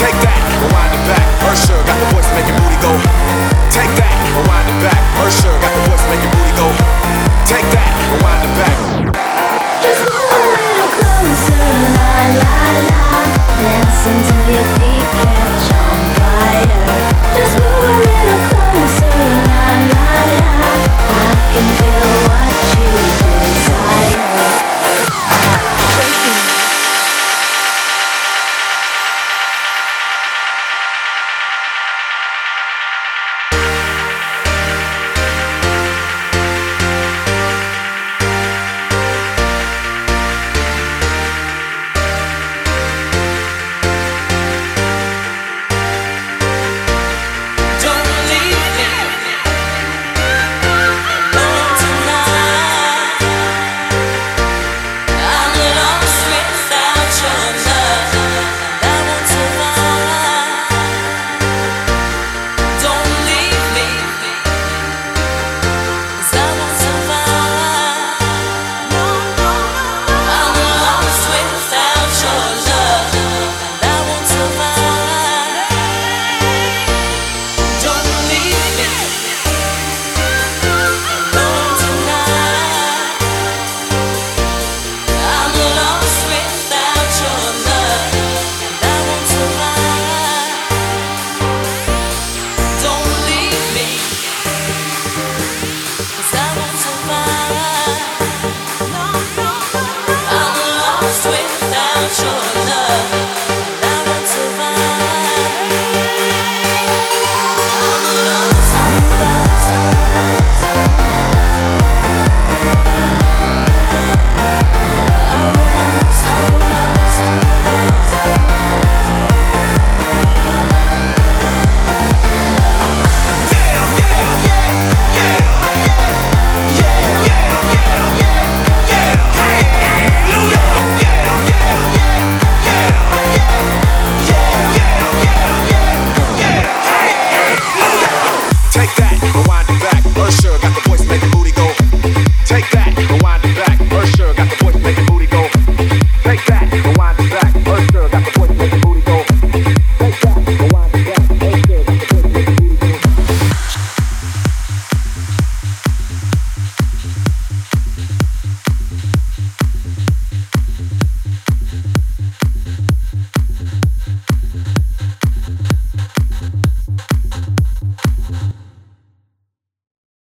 Take that,